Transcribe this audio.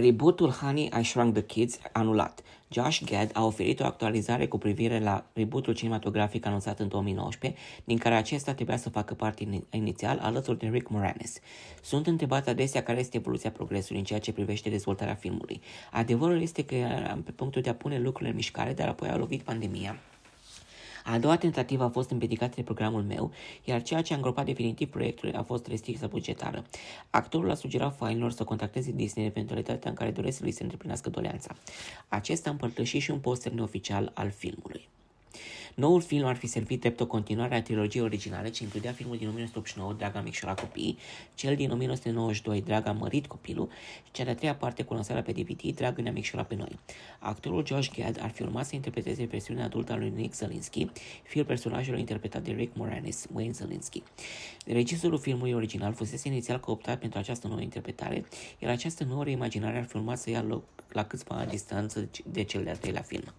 Rebootul Honey, I Shrunk the Kids anulat. Josh Gad a oferit o actualizare cu privire la rebootul cinematografic anunțat în 2019, din care acesta trebuia să facă parte inițial alături de Rick Moranis. Sunt întrebat adesea care este evoluția progresului în ceea ce privește dezvoltarea filmului. Adevărul este că eram pe punctul de a pune lucrurile în mișcare, dar apoi a lovit pandemia. A doua tentativă a fost împiedicată de programul meu, iar ceea ce a îngropat definitiv proiectul a fost restricția bugetară. Actorul a sugerat fainilor să contacteze Disney pentru eventualitatea în care doresc să lui se îndeplinească doleanța. Acesta a împărtășit și un poster neoficial al filmului. Noul film ar fi servit drept o continuare a trilogiei originale, ce includea filmul din 1989, Draga Micșora Copii, cel din 1992, Draga Mărit Copilul, și cea de-a treia parte cu lansarea pe DVD, Dragă ne Micșora pe noi. Actorul Josh Gad ar fi urmat să interpreteze versiunea adultă a lui Nick Zelinsky, fiul personajului interpretat de Rick Moranis, Wayne Zelinsky. Regizorul filmului original fusese inițial cooptat pentru această nouă interpretare, iar această nouă reimaginare ar fi urmat să ia loc la câțiva ani distanță de cel de-al treilea film.